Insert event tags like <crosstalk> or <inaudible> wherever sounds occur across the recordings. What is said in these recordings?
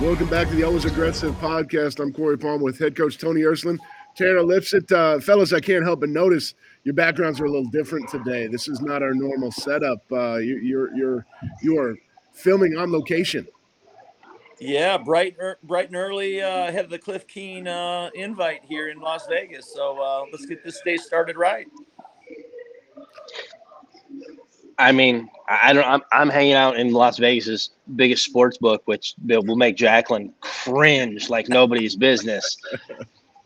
Welcome back to the Always Aggressive podcast. I'm Cory Palm with head coach Tony Ersland. Tanner Lipsett. Uh, fellas, I can't help but notice your backgrounds are a little different today. This is not our normal setup. Uh, you, you're you're you are filming on location. Yeah, bright, er, bright and early uh, ahead of the Cliff Keen uh, invite here in Las Vegas. So uh, let's get this day started right. I mean, I don't. I'm, I'm hanging out in Las Vegas's biggest sports book, which will make Jacqueline cringe like nobody's business.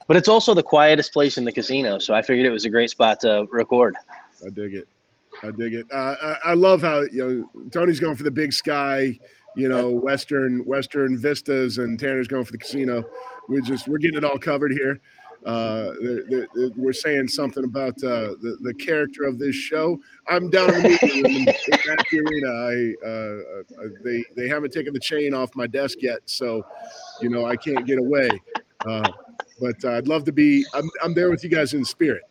But it's also the quietest place in the casino, so I figured it was a great spot to record. I dig it. I dig it. Uh, I, I love how you know Tony's going for the big sky, you know, western western vistas, and Tanner's going for the casino. We just we're getting it all covered here. Uh, the, the, we're saying something about uh, the the character of this show. I'm down in the Arena. I uh, uh, they they haven't taken the chain off my desk yet, so you know I can't get away. Uh, but uh, I'd love to be. I'm, I'm there with you guys in spirit.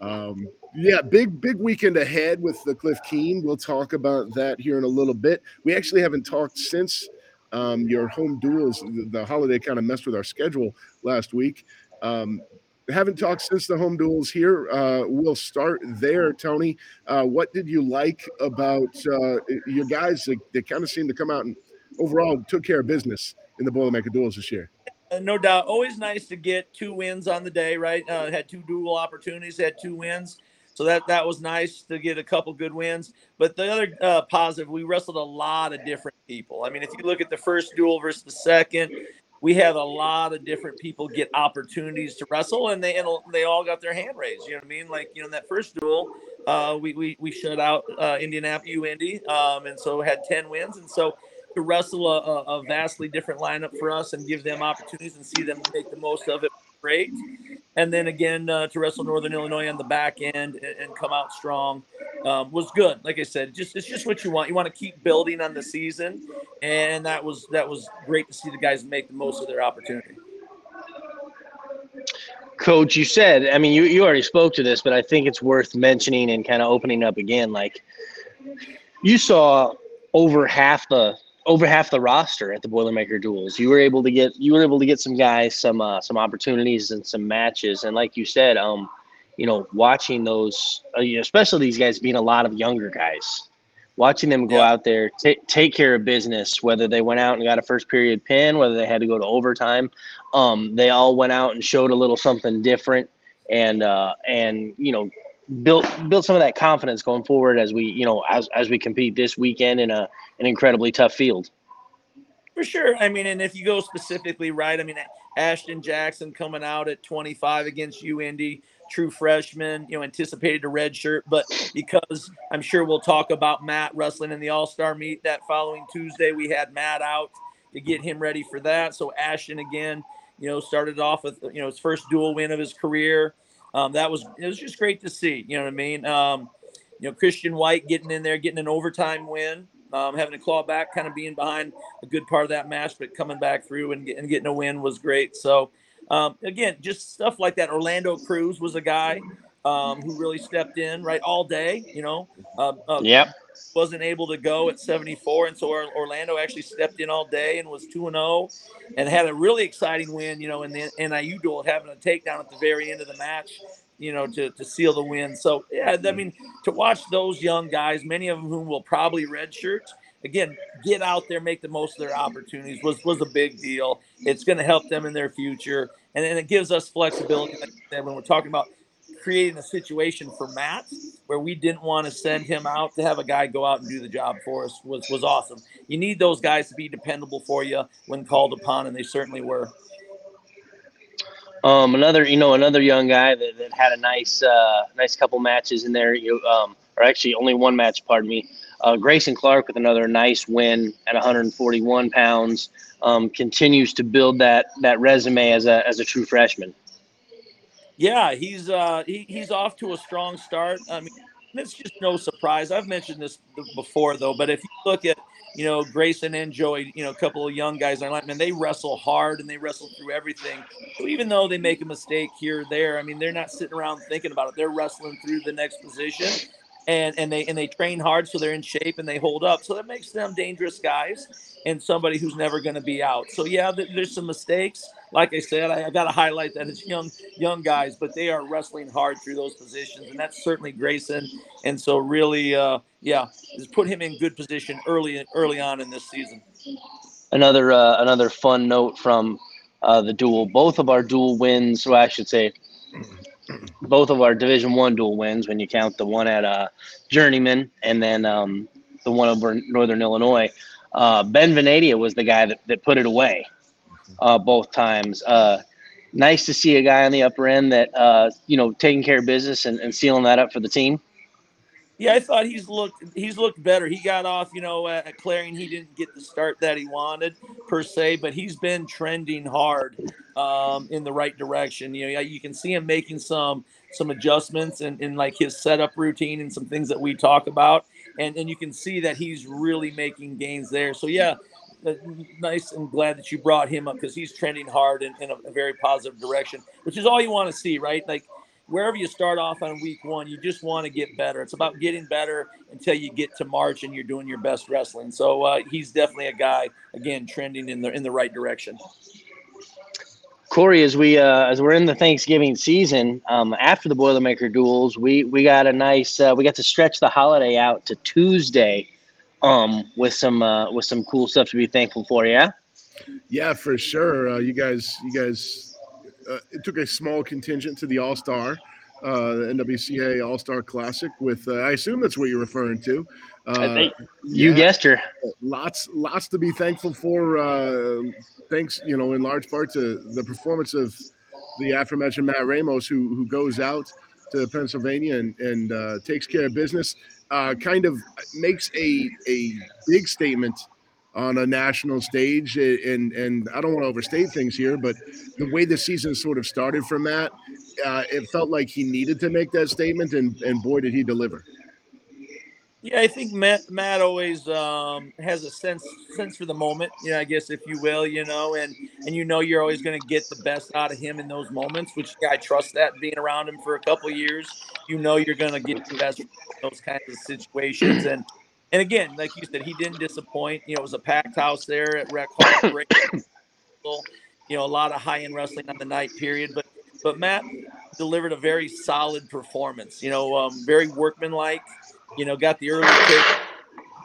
Um, yeah, big big weekend ahead with the Cliff Keen. We'll talk about that here in a little bit. We actually haven't talked since um, your home duals. The, the holiday kind of messed with our schedule last week. Um, haven't talked since the home duals here. Uh, we'll start there, Tony. Uh, what did you like about uh, your guys They, that kind of seemed to come out and overall took care of business in the Boilermaker duals this year? Uh, no doubt. Always nice to get two wins on the day, right? Uh, had two dual opportunities, had two wins. So that that was nice to get a couple good wins. But the other uh, positive, we wrestled a lot of different people. I mean, if you look at the first dual versus the second, we had a lot of different people get opportunities to wrestle, and they and they all got their hand raised. You know what I mean? Like you know, in that first dual, uh, we we we shut out uh, Indianapolis Indy, um, and so had ten wins, and so to wrestle a, a, vastly different lineup for us and give them opportunities and see them make the most of it. Great. And then again, uh, to wrestle Northern Illinois on the back end and, and come out strong um, was good. Like I said, just it's just what you want. You want to keep building on the season, and that was that was great to see the guys make the most of their opportunity. Coach, you said, I mean, you, you already spoke to this, but I think it's worth mentioning and kind of opening up again. Like, you saw over half the over half the roster at the Boilermaker duals. You were able to get you were able to get some guys some uh, some opportunities and some matches. And like you said, um, you know, watching those, uh, especially these guys being a lot of younger guys, watching them go yeah. out there t- take care of business. Whether they went out and got a first period pin, whether they had to go to overtime, um, they all went out and showed a little something different. And uh, and you know built build some of that confidence going forward as we you know as as we compete this weekend in a an incredibly tough field. For sure. I mean, and if you go specifically right, I mean Ashton Jackson coming out at 25 against UIndy, true freshman, you know, anticipated a red shirt, but because I'm sure we'll talk about Matt wrestling in the All Star meet that following Tuesday, we had Matt out to get him ready for that. So Ashton again, you know, started off with you know his first dual win of his career um, that was it was just great to see. You know what I mean? Um, you know, Christian White getting in there, getting an overtime win, um, having to claw back, kind of being behind a good part of that match, but coming back through and, get, and getting a win was great. So um, again, just stuff like that. Orlando Cruz was a guy um, who really stepped in right all day. You know, uh, uh, yep. Wasn't able to go at 74, and so Orlando actually stepped in all day and was two and zero, oh and had a really exciting win. You know, in the NIU dual, having a takedown at the very end of the match. You know, to, to seal the win. So yeah, I mean, to watch those young guys, many of whom will probably redshirt, again, get out there, make the most of their opportunities was was a big deal. It's going to help them in their future, and then it gives us flexibility. Like when we're talking about creating a situation for Matt where we didn't want to send him out to have a guy go out and do the job for us was was awesome. You need those guys to be dependable for you when called upon, and they certainly were. Um, another, you know, another young guy that, that had a nice, uh, nice couple matches in there. You, um, or actually only one match. Pardon me. Uh, Grayson Clark with another nice win at 141 pounds. Um, continues to build that that resume as a as a true freshman. Yeah, he's uh, he, he's off to a strong start. I mean, it's just no surprise. I've mentioned this before though, but if you look at you know Grayson and Joey, you know a couple of young guys on line, man, they wrestle hard and they wrestle through everything. So even though they make a mistake here or there, I mean, they're not sitting around thinking about it. They're wrestling through the next position. and and they and they train hard, so they're in shape and they hold up. So that makes them dangerous guys and somebody who's never going to be out. So yeah, there's some mistakes. Like I said, I, I got to highlight that it's young young guys, but they are wrestling hard through those positions, and that's certainly Grayson. And so really, uh, yeah, just put him in good position early early on in this season. Another uh, another fun note from uh, the dual. Both of our dual wins, well, I should say, both of our Division One dual wins. When you count the one at uh, Journeyman and then um, the one over Northern Illinois, uh, Ben Vanadia was the guy that, that put it away uh, both times. Uh, nice to see a guy on the upper end that uh, you know taking care of business and, and sealing that up for the team. Yeah, I thought he's looked he's looked better. He got off, you know, at Clarion. He didn't get the start that he wanted per se, but he's been trending hard um, in the right direction. You know, you can see him making some some adjustments in, in like his setup routine and some things that we talk about, and and you can see that he's really making gains there. So yeah, nice and glad that you brought him up because he's trending hard in, in a, a very positive direction, which is all you want to see, right? Like wherever you start off on week one, you just want to get better. It's about getting better until you get to March and you're doing your best wrestling. So uh, he's definitely a guy again trending in the in the right direction. Cory, as we uh, as we're in the Thanksgiving season, um, after the Boilermaker duals, we we got a nice uh, we got to stretch the holiday out to Tuesday, um, with some uh, with some cool stuff to be thankful for. Yeah. Yeah, for sure. Uh, you guys, you guys uh, it took a small contingent to the All Star, uh, NWCA All Star Classic. With uh, I assume that's what you're referring to. Uh, you yeah, guessed her. Lots, lots to be thankful for. Uh, thanks, you know, in large part to the performance of the aforementioned Matt Ramos, who who goes out to Pennsylvania and and uh, takes care of business. Uh, kind of makes a a big statement on a national stage. And and I don't want to overstate things here, but the way the season sort of started from that, uh, it felt like he needed to make that statement, and and boy did he deliver. Yeah, I think Matt Matt always um, has a sense sense for the moment. Yeah, you know, I guess if you will, you know, and and you know you're always going to get the best out of him in those moments. Which yeah, I trust that being around him for a couple years, you know you're going to get the best those kinds of situations. And and again, like you said, he didn't disappoint. You know, it was a packed house there at Rec Hall. <coughs> you know, a lot of high end wrestling on the night period, but but Matt delivered a very solid performance. You know, um, very workmanlike. You know, got the early kick,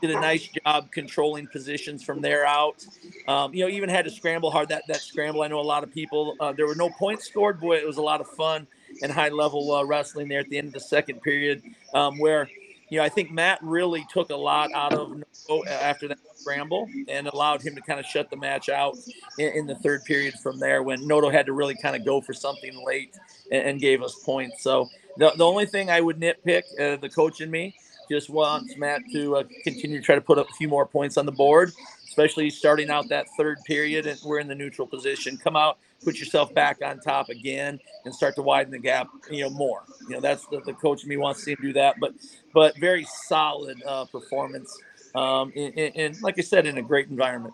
did a nice job controlling positions from there out. Um, you know, even had to scramble hard. That that scramble, I know a lot of people. Uh, there were no points scored. Boy, it was a lot of fun and high level uh, wrestling there at the end of the second period, um, where you know, I think Matt really took a lot out of after that scramble and allowed him to kind of shut the match out in, in the third period from there when Noto had to really kind of go for something late and, and gave us points. So the, the only thing I would nitpick, uh, the coach in me, just wants Matt to uh, continue to try to put up a few more points on the board, especially starting out that third period and we're in the neutral position. Come out put yourself back on top again and start to widen the gap, you know, more. You know, that's the, the coach me wants to see him do that. But but very solid uh, performance. Um, and like I said, in a great environment.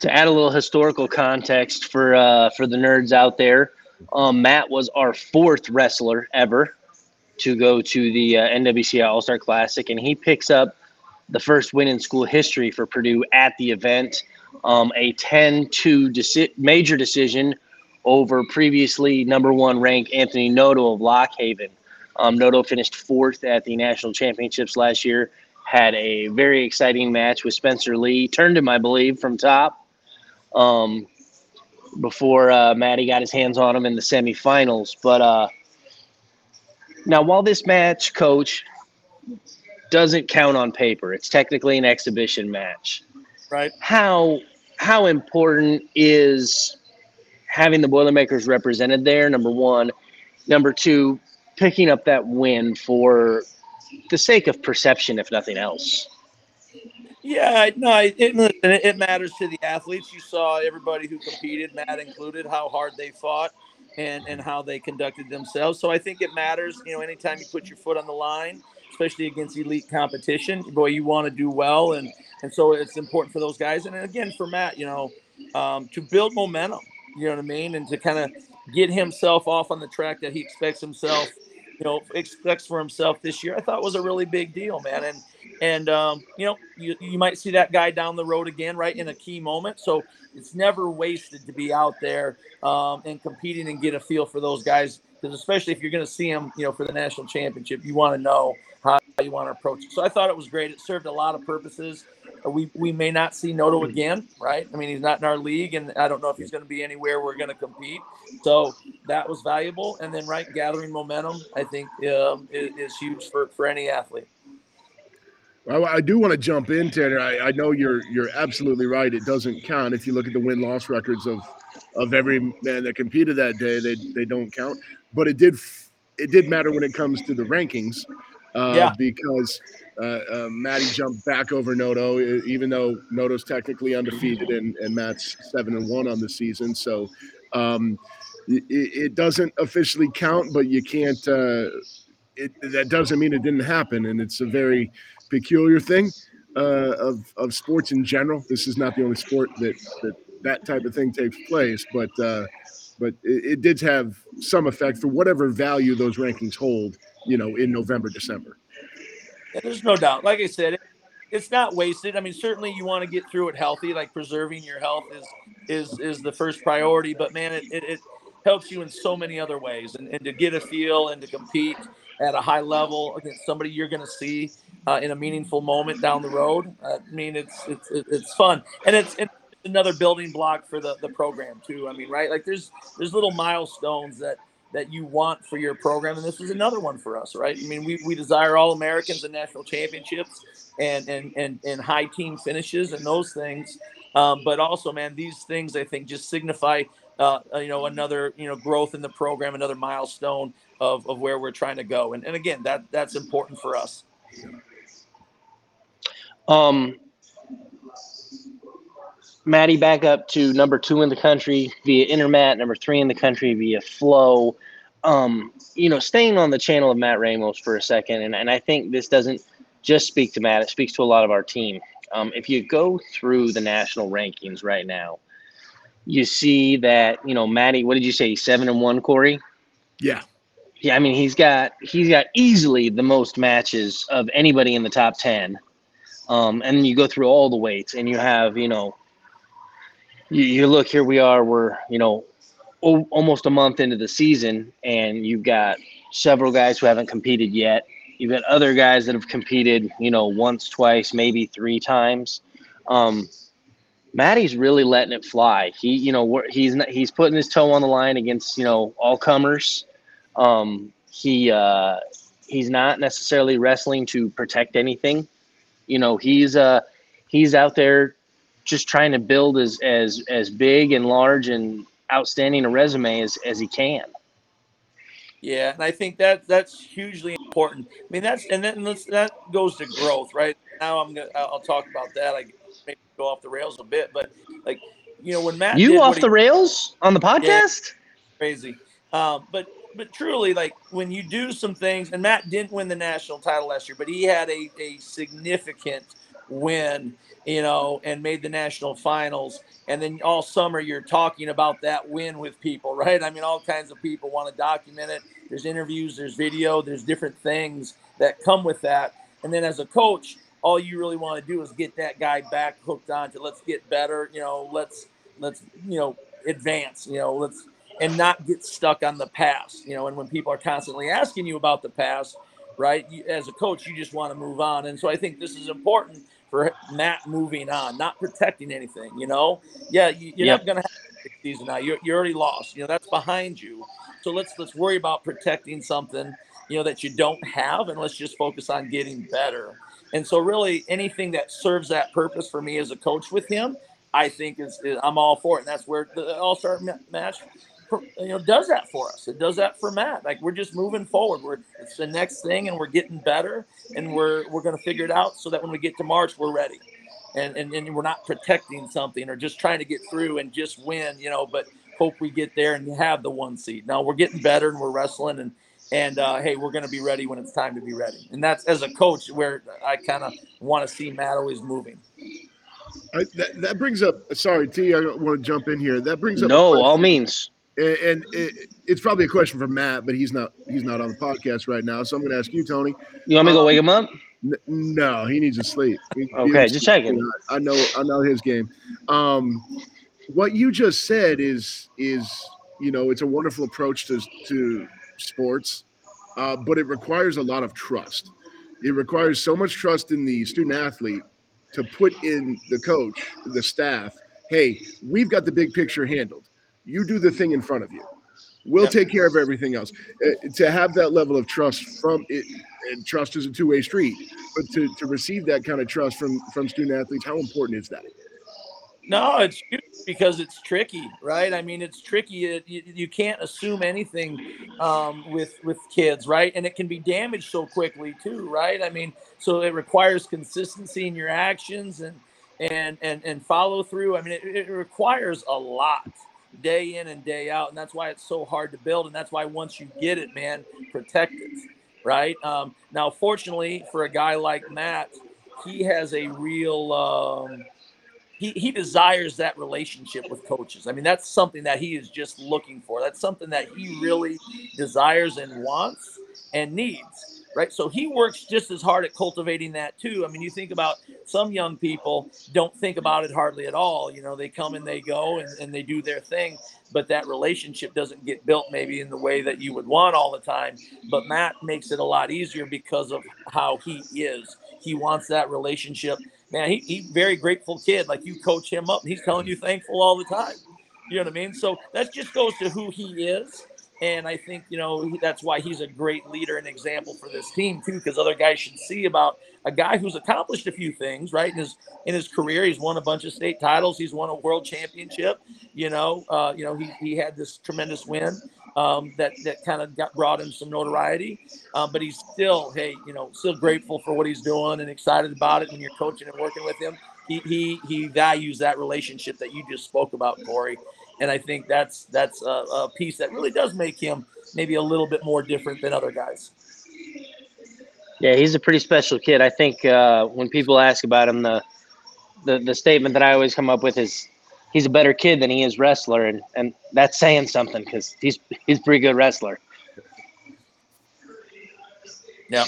To add a little historical context for uh, for the nerds out there, um, Matt was our fourth wrestler ever to go to the uh, All Star Classic, and he picks up the first win in school history for Purdue at the event um, a 10 2 deci- major decision over previously number one ranked Anthony Noto of Lock Haven. Um, Noto finished fourth at the national championships last year, had a very exciting match with Spencer Lee, turned him, I believe, from top um, before uh, Maddie got his hands on him in the semifinals. But uh, now, while this match, coach, doesn't count on paper, it's technically an exhibition match. Right. How how important is having the Boilermakers represented there? Number one. Number two, picking up that win for the sake of perception, if nothing else. Yeah, no, it, it, it matters to the athletes. You saw everybody who competed, Matt included, how hard they fought and and how they conducted themselves. So I think it matters. You know, anytime you put your foot on the line, especially against elite competition. Boy, you want to do well, and and so it's important for those guys. And again, for Matt, you know, um, to build momentum. You know what I mean, and to kind of get himself off on the track that he expects himself you know, expects for himself this year, I thought was a really big deal, man. And and um, you know, you, you might see that guy down the road again, right in a key moment. So it's never wasted to be out there um, and competing and get a feel for those guys. Because especially if you're going to see them, you know, for the national championship, you want to know how you want to approach it. So I thought it was great. It served a lot of purposes. We we may not see Noto again, right? I mean, he's not in our league, and I don't know if he's going to be anywhere we're going to compete. So that was valuable. And then, right, gathering momentum, I think, um, is, is huge for for any athlete. I, I do want to jump in, Tanner. I, I know you're you're absolutely right. It doesn't count if you look at the win loss records of of every man that competed that day. They they don't count, but it did it did matter when it comes to the rankings, uh, Yeah. because uh, uh, Matty jumped back over Noto, even though Noto's technically undefeated and, and Matt's seven and one on the season. So um, it, it doesn't officially count, but you can't. Uh, it, that doesn't mean it didn't happen, and it's a very peculiar thing uh, of of sports in general. This is not the only sport that that that type of thing takes place, but uh, but it, it did have some effect for whatever value those rankings hold. You know, in November, December. Yeah, there's no doubt. Like I said, it, it's not wasted. I mean, certainly you want to get through it healthy. Like preserving your health is is is the first priority. But man, it, it, it helps you in so many other ways, and, and to get a feel and to compete at a high level against somebody you're going to see uh, in a meaningful moment down the road. I mean, it's it's it's fun, and it's, it's another building block for the the program too. I mean, right? Like there's there's little milestones that that you want for your program and this is another one for us right i mean we, we desire all americans and national championships and and and, and high team finishes and those things um, but also man these things i think just signify uh, you know another you know growth in the program another milestone of, of where we're trying to go and, and again that that's important for us Um, Maddie back up to number two in the country via Intermat, number three in the country via Flow. Um, you know, staying on the channel of Matt Ramos for a second, and, and I think this doesn't just speak to Matt, it speaks to a lot of our team. Um, if you go through the national rankings right now, you see that, you know, Maddie, what did you say, seven and one, Cory? Yeah, Yeah, I mean he's got he's got easily the most matches of anybody in the top ten. Um, and you go through all the weights, and you have you know, you, you look here we are we're you know, o- almost a month into the season, and you've got several guys who haven't competed yet. You've got other guys that have competed, you know, once, twice, maybe three times. Um, Maddie's really letting it fly. He, you know, he's he's putting his toe on the line against you know all comers. Um, he uh, he's not necessarily wrestling to protect anything. You know, he's uh, he's out there just trying to build as as as big and large and outstanding a resume as as he can. Yeah, and I think that that's hugely important. I mean, that's and then that's, that goes to growth, right? Now I'm gonna I'll talk about that. I maybe go off the rails a bit, but like you know when Matt You off he- the rails on the podcast? crazy, um, but but truly like when you do some things, and Matt didn't win the national title last year, but he had a a significant win, you know, and made the national finals. And then all summer you're talking about that win with people, <laughs> right? I mean, all kinds of people want to document it. There's interviews, there's video, there's different things that come with that. And then as a coach, all you really want to do is get that guy back hooked on to let's get better, you know, let's let's you know advance, you know, let's and not get stuck on the past, you know. And when people are constantly asking you about the past, right? You, as a coach, you just want to move on. And so I think this is important for Matt moving on, not protecting anything. You know, yeah, you, you're Yep. not going to have a season now. You're, you're already lost. You know, that's behind you. So let's let's worry about protecting something you know that you don't have, and let's just focus on getting better. And so, really, anything that serves that purpose for me as a coach with him, I think is, is I'm all for it. And that's where the All Star match you know does that for us it does that for matt like we're just moving forward we're it's the next thing and we're getting better and we're we're going to figure it out so that when we get to march we're ready and, and and we're not protecting something or just trying to get through and just win you know but hope we get there and have the one seed now we're getting better and we're wrestling and and uh, hey we're going to be ready when it's time to be ready and that's as a coach where i kind of want to see matt always moving I, that that brings up. Sorry, T. I want to jump in here. That brings up. No, all means. And, it, it's probably a question for Matt, but he's not he's not on the podcast right now. So I'm going to ask you, Tony. You want me to go wake him up? N- no, he needs to sleep. He- he Okay, needs just checking. I know I know his game. Um, what you just said is is you know it's a wonderful approach to to sports, uh, but it requires a lot of trust. It requires so much trust in the student athlete to put in the coach, the staff. Hey, we've got the big picture handled. You do the thing in front of you. We'll Yep. take care of everything else. Uh, to have that level of trust from it, and trust is a two way street. But to, to receive that kind of trust from from student athletes, how important is that? No, it's because it's tricky, right? I mean, it's tricky. It, you, you can't assume anything um, with with kids, right? And it can be damaged so quickly too, right? I mean, so it requires consistency in your actions and and and and follow through. I mean, it, it requires a lot day in and day out, and that's why it's so hard to build. And that's why once you get it, man, protect it, right? Um, now, fortunately for a guy like Matt, he has a real um, he, he desires that relationship with coaches. I mean, that's something that he is just looking for. That's something that he really desires and wants and needs, right? So he works just as hard at cultivating that too. I mean, you think about some young people don't think about it hardly at all. You know, they come and they go and, and they do their thing, but that relationship doesn't get built maybe in the way that you would want all the time. But Matt makes it a lot easier because of how he is. He wants that relationship man, he, he very grateful kid. Like you coach him up, and he's telling you thankful all the time. You know what I mean? So that just goes to who he is, and I think you know that's why he's a great leader and example for this team too. Because other guys should see about a guy who's accomplished a few things right in his in his career. He's won a bunch of state titles. He's won a world championship. You know, uh, you know he he had this tremendous win um, that that kind of got brought him some notoriety. Um, but he's still, hey, you know, still grateful for what he's doing and excited about it. When you're coaching and working with him, he he he values that relationship that you just spoke about, Cory. And I think that's that's a, a piece that really does make him maybe a little bit more different than other guys. Yeah, he's a pretty special kid. I think uh, when people ask about him, the, the the statement that I always come up with is he's a better kid than he is wrestler, and, and that's saying something because he's he's a pretty good wrestler. Yeah.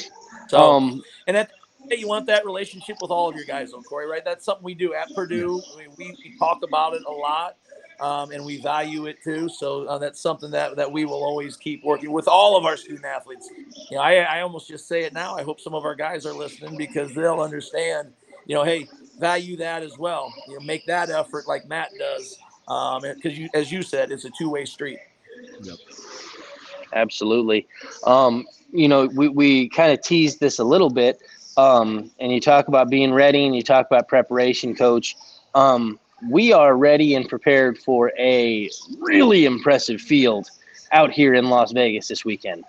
So Um, and that you want that relationship with all of your guys, though, Cory. Right? That's something we do at Purdue. I mean, we, we talk about it a lot. Um, and we value it too. So uh, that's something that, that we will always keep working with all of our student athletes. You know, I, I almost just say it now. I hope some of our guys are listening because they'll understand. You know, hey, value that as well. You know, make that effort like Matt does, because you, as you said, it's a two way street. Absolutely. Um, you know, we, we kind of teased this a little bit. Um, and you talk about being ready and you talk about preparation, coach. Um, we are ready and prepared for a really impressive field out here in Las Vegas this weekend.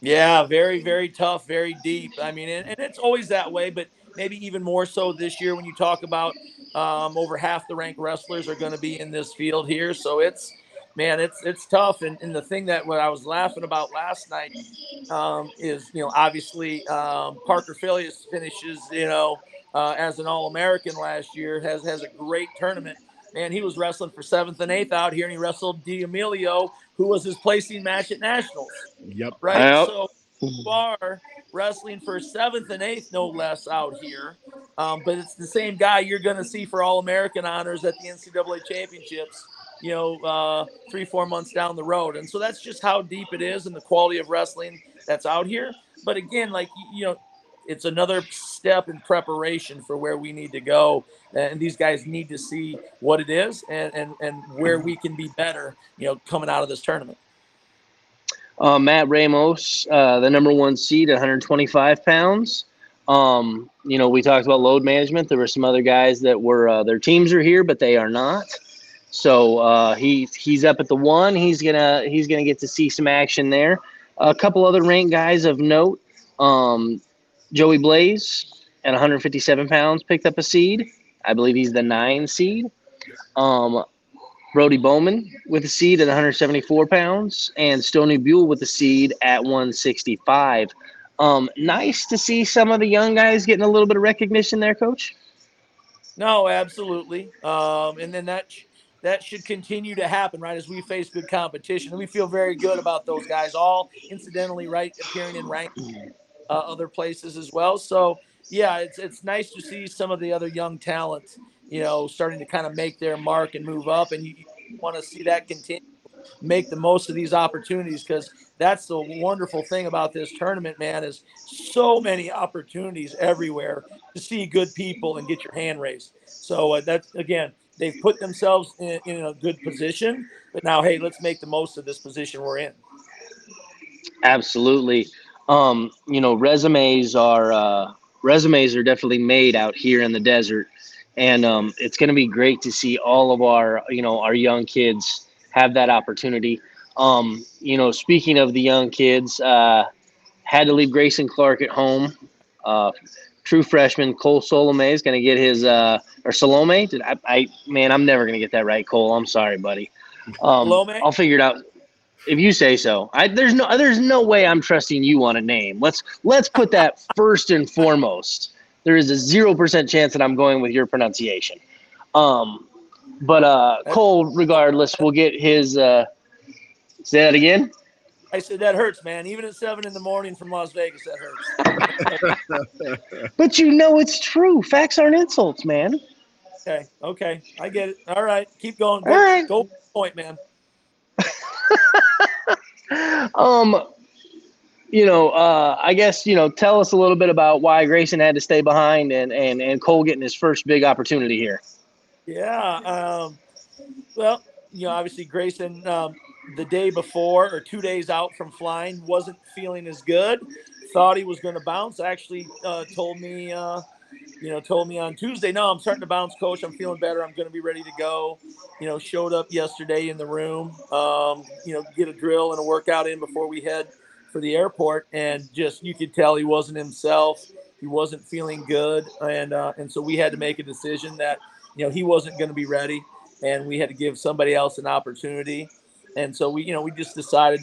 Yeah, very, very tough, very deep. I mean, and, and it's always that way, but maybe even more so this year when you talk about um, over half the ranked wrestlers are going to be in this field here. So it's, man, it's it's tough. And, and the thing that what I was laughing about last night um, is, you know, obviously um, Parker Filius finishes, you know, uh, as an All American last year, has has a great tournament. Man, he was wrestling for seventh and eighth out here, and he wrestled D'Amelio, who was his placing match at nationals Yep. right? Yep. So you are wrestling for seventh and eighth, no less, out here. Um, but it's the same guy you're going to see for All American honors at the NCAA championships. You know, uh, three four months down the road, and so that's just how deep it is and the quality of wrestling that's out here. But again, like you know, it's another step in preparation for where we need to go, and these guys need to see what it is and and and where we can be better. You know, coming out of this tournament. Uh, Matt Ramos, uh, the number one seed, 125 pounds. Um, you know, we talked about load management. There were some other guys that were uh, their teams are here, but they are not. So uh, he he's up at the one. He's gonna he's gonna get to see some action there. A couple other ranked guys of note. Um, Joey Blaze at 157 pounds picked up a seed. I believe he's the nine seed. Um, Brody Baumann with a seed at 174 pounds, and Stony Buell with a seed at 165. Um, nice to see some of the young guys getting a little bit of recognition there, Coach. No, absolutely. Um, and then that that should continue to happen, right? As we face good competition, and we feel very good about those guys. All incidentally, right, appearing in rank uh, other places as well. So yeah, it's it's nice to see some of the other young talent, you know, starting to kind of make their mark and move up, and you, you want to see that continue. Make the most of these opportunities because that's the wonderful thing about this tournament, man. Is so many opportunities everywhere to see good people and get your hand raised. So uh, that's again, they've put themselves in, in a good position. But now, hey, let's make the most of this position we're in. Absolutely. Um, you know, resumes are uh, resumes are definitely made out here in the desert, and um, it's going to be great to see all of our you know our young kids have that opportunity. Um, you know, speaking of the young kids, uh, had to leave Grayson Clark at home. Uh, true freshman Cole Solome is going to get his uh, or Salome. Did I, I man, I'm never going to get that right, Cole. I'm sorry, buddy. Um, I'll figure it out if you say so. I, there's no there's no way I'm trusting you on a name. Let's let's put that first and foremost. There is a zero percent chance that I'm going with your pronunciation. Um, but uh, Cole, regardless, will get his. Uh, say that again. I said that hurts, man. Even at seven in the morning from Las Vegas, that hurts. <laughs> but you know it's true. Facts aren't insults, man. Okay, okay, I get it. All right, keep going. Go, All right, go point, man. <laughs> um, you know, uh, I guess you know, tell us a little bit about why Grayson had to stay behind and and and Cole getting his first big opportunity here. Yeah. Um, well, you know, obviously Grayson um, the day before or two days out from flying wasn't feeling as good. Thought he was going to bounce. Actually, uh, told me. Uh, you know, told me on Tuesday, no, I'm starting to bounce, coach. I'm feeling better. I'm going to be ready to go. You know, showed up yesterday in the room, um, you know, get a drill and a workout in before we head for the airport. And just, you could tell he wasn't himself. He wasn't feeling good. And, uh, and so we had to make a decision that, you know, he wasn't going to be ready and we had to give somebody else an opportunity. And so we, you know, we just decided,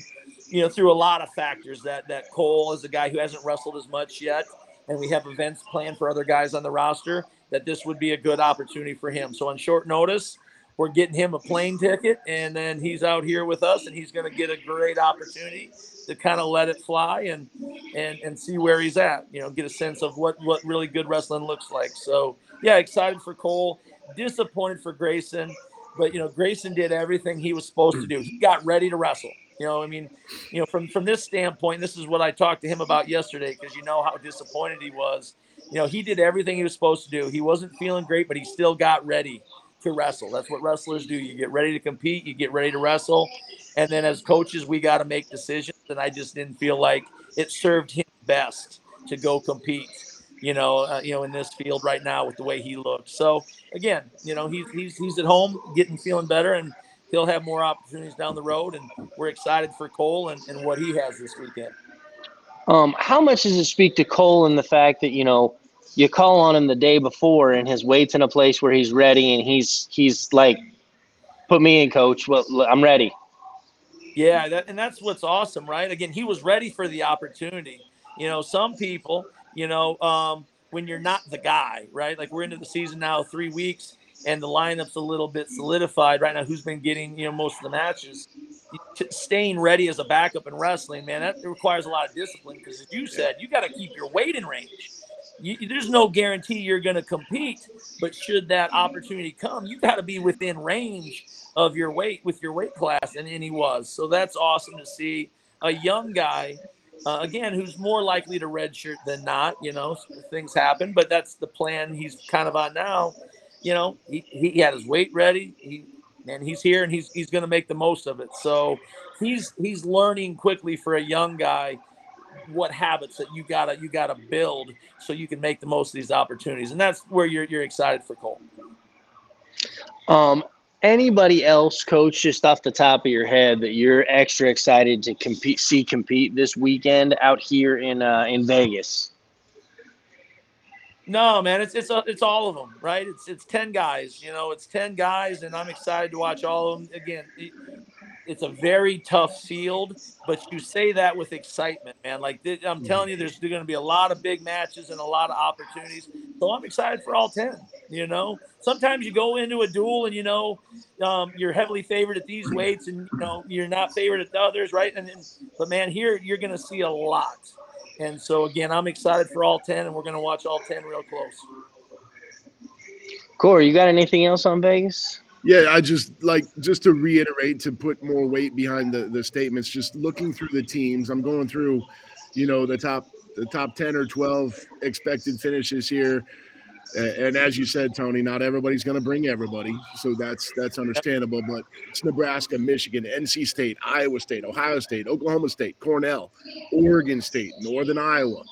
you know, through a lot of factors that, that Cole is a guy who hasn't wrestled as much yet and we have events planned for other guys on the roster, that this would be a good opportunity for him. So on short notice, we're getting him a plane ticket, and then he's out here with us, and he's going to get a great opportunity to kind of let it fly and and and see where he's at. You know, get a sense of what what really good wrestling looks like. So yeah, excited for Cole. Disappointed for Grayson, but you know Grayson did everything he was supposed to do. He got ready to wrestle. You know, I mean, you know, from from this standpoint, this is what I talked to him about yesterday because you know how disappointed he was. You know, he did everything he was supposed to do. He wasn't feeling great, but he still got ready to wrestle. That's what wrestlers do. You get ready to compete, you get ready to wrestle, and then as coaches, we got to make decisions. And I just didn't feel like it served him best to go compete. You know, uh, you know, in this field right now with the way he looked. So again, you know, he's he's he's at home, getting feeling better, and he'll have more opportunities down the road, and we're excited for Cole and, and what he has this weekend. Um, how much does it speak to Cole and the fact that you know you call on him the day before and his weight's in a place where he's ready and he's he's like, put me in, coach. Well, I'm ready. Yeah, that, and that's what's awesome, right? Again, he was ready for the opportunity. You know, some people, you know, um, when you're not the guy, right? Like we're into the season now, three weeks and the lineup's a little bit solidified right now. Who's been getting you know most of the matches? Staying ready as a backup in wrestling, man, that requires a lot of discipline because, as you said, you got to keep your weight in range. You, there's no guarantee you're going to compete, but should that opportunity come, you got to be within range of your weight with your weight class, and, and he was. So that's awesome to see a young guy uh, again, who's more likely to redshirt than not. You know, things happen, but that's the plan he's kind of on now you know, he, he had his weight ready. He and he's here and he's he's going to make the most of it. So he's he's learning quickly for a young guy what habits that you gotta you gotta build so you can make the most of these opportunities, and that's where you're you're excited for Cole. Um, anybody else, coach, just off the top of your head that you're extra excited to compete, see compete this weekend out here in uh, in Vegas? No, man, it's it's it's all of them, right? It's it's ten guys. You know, it's ten guys, and I'm excited to watch all of them. Again, it's a very tough field, but you say that with excitement, man. Like I'm telling you, there's going to be a lot of big matches and a lot of opportunities. So I'm excited for all ten. You know, sometimes you go into a dual and you know um, you're heavily favored at these <clears throat> weights, and you know you're not favored at the others, right? And then, but man, here you're going to see a lot. And so again, I'm excited for all ten, and we're going to watch all ten real close. Cory, you got anything else on Vegas? Yeah, I just like just to reiterate to put more weight behind the the statements. Just looking through the teams, I'm going through, you know, the top the top ten or twelve expected finishes here. And as you said, Tony, not everybody's going to bring everybody, so that's that's understandable. But it's Nebraska, Michigan, NC State, Iowa State, Ohio State, Oklahoma State, Cornell, Oregon State, Northern Iowa,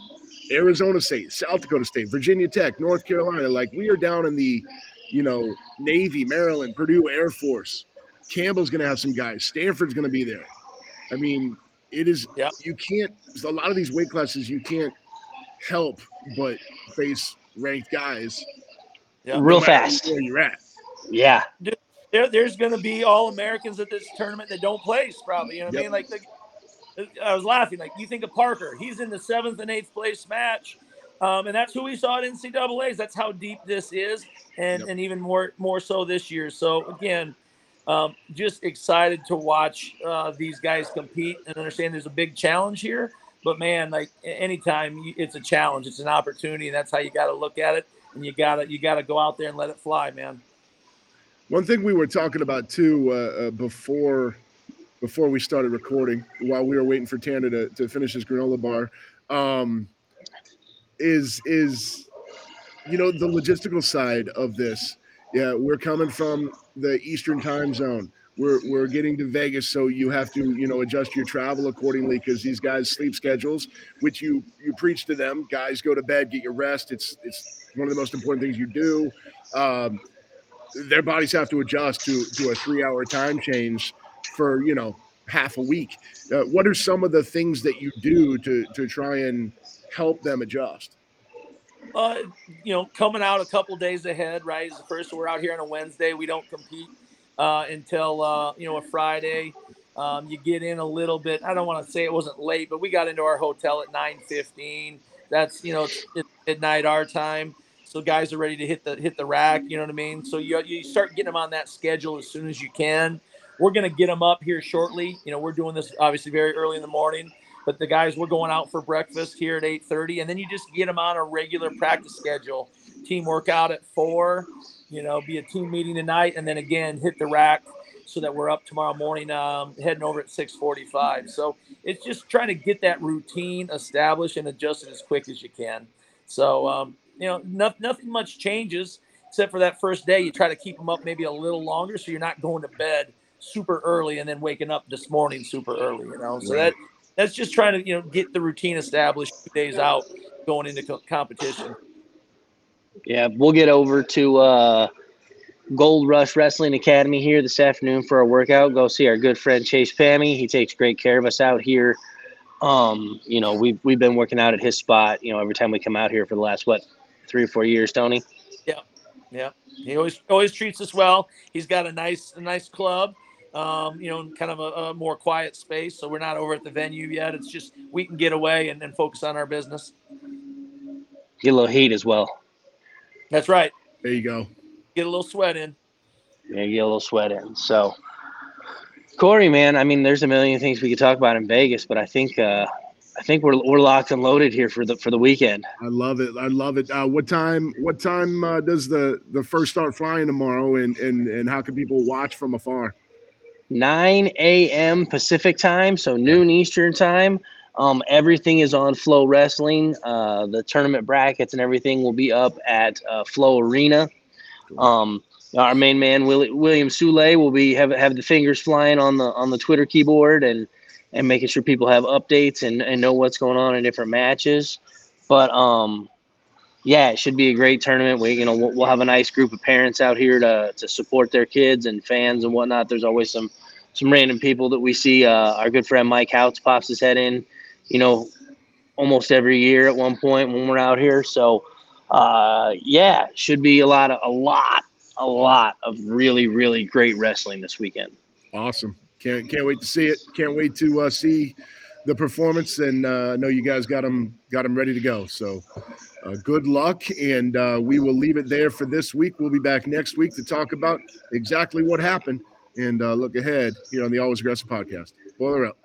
Arizona State, South Dakota State, Virginia Tech, North Carolina. Like we are down in the you know, Navy, Maryland, Purdue, Air Force. Campbell's going to have some guys. Stanford's going to be there. I mean, it is, yep. you can't, a lot of these weight classes, you can't help but face ranked guys. Yep. Real no fast. Where you're at. Yeah. There, there's going to be all Americans at this tournament that don't place, probably. You know what yep. I mean? Like, the, I was laughing. Like, you think of Parker, he's in the seventh and eighth place match. Um, and that's who we saw at NCAA's. That's how deep this is, and yep. and even more more so this year. So again, um, just excited to watch uh, these guys compete and understand there's a big challenge here. But man, like anytime it's a challenge, it's an opportunity, and that's how you got to look at it. And you gotta you gotta go out there and let it fly, man. One thing we were talking about too uh, uh, before before we started recording, while we were waiting for Tanner to, to finish his granola bar. Um, is is you know the logistical side of this. Yeah, we're coming from the Eastern time zone. We're we're getting to Vegas, so you have to you know adjust your travel accordingly because these guys sleep schedules, which you you preach to them. Guys, go to bed, get your rest. It's it's one of the most important things you do. Um, their bodies have to adjust to to a three hour time change for you know half a week. Uh, what are some of the things that you do to to try and help them adjust? Uh, you know, coming out a couple days ahead, right? Is the first we're out here on a Wednesday. We don't compete uh, until uh, you know a Friday. Um, you get in a little bit. I don't want to say it wasn't late, but we got into our hotel at 9:15. That's you know midnight our time, so guys are ready to hit the hit the rack. You know what I mean? So you you start getting them on that schedule as soon as you can. We're gonna get them up here shortly. You know, we're doing this obviously very early in the morning. But the guys, we're going out for breakfast here at 8:30, and then you just get them on a regular practice schedule. Team workout at four, you know, be a team meeting tonight, and then again hit the rack so that we're up tomorrow morning, um, heading over at 6:45. So it's just trying to get that routine established and adjusted as quick as you can. So um, you know, no, nothing much changes except for that first day. You try to keep them up maybe a little longer, so you're not going to bed super early and then waking up this morning super early. You know, so that that's just trying to you know get the routine established two days out going into co- competition. Yeah, we'll get over to uh, Gold Rush Wrestling Academy here this afternoon for our workout. Go see our good friend Chase Pami. He takes great care of us out here. Um, you know, we've we've been working out at his spot. You know, every time we come out here for the last what three or four years, Tony. Yeah, yeah. He always always treats us well. He's got a nice a nice club um, you know, kind of a, a, more quiet space. So we're not over at the venue yet. It's just we can get away and, and focus on our business. Get a little heat as well. That's right. There you go. Get a little sweat in. Yeah, get a little sweat in. So, Cory, man, I mean, there's a million things we could talk about in Vegas, but I think uh, I think we're we're locked and loaded here for the for the weekend. I love it. I love it. Uh, what time? What time uh, does the the first start flying tomorrow? And and and how can people watch from afar? 9 a.m. Pacific time, so noon Eastern time. Um, everything is on FloWrestling. Uh, the tournament brackets and everything will be up at uh, FloArena. Um, our main man William Sule will be have have the fingers flying on the on the Twitter keyboard and and making sure people have updates and, and know what's going on in different matches. But um, yeah, it should be a great tournament. We, you know, we'll, we'll, have a nice group of parents out here to, to support their kids and fans and whatnot. There's always some, some random people that we see. Uh, our good friend Mike Houts pops his head in, you know, almost every year at one point when we're out here. So, uh, yeah, should be a lot of, a lot, a lot of really, really great wrestling this weekend. Awesome. can't can't wait to see it. Can't wait to uh, see the performance, and uh, I know you guys got them got them ready to go. So. Uh, good luck, and uh, we will leave it there for this week. We'll be back next week to talk about exactly what happened and uh, look ahead here on the Always Aggressive podcast. Boiler up.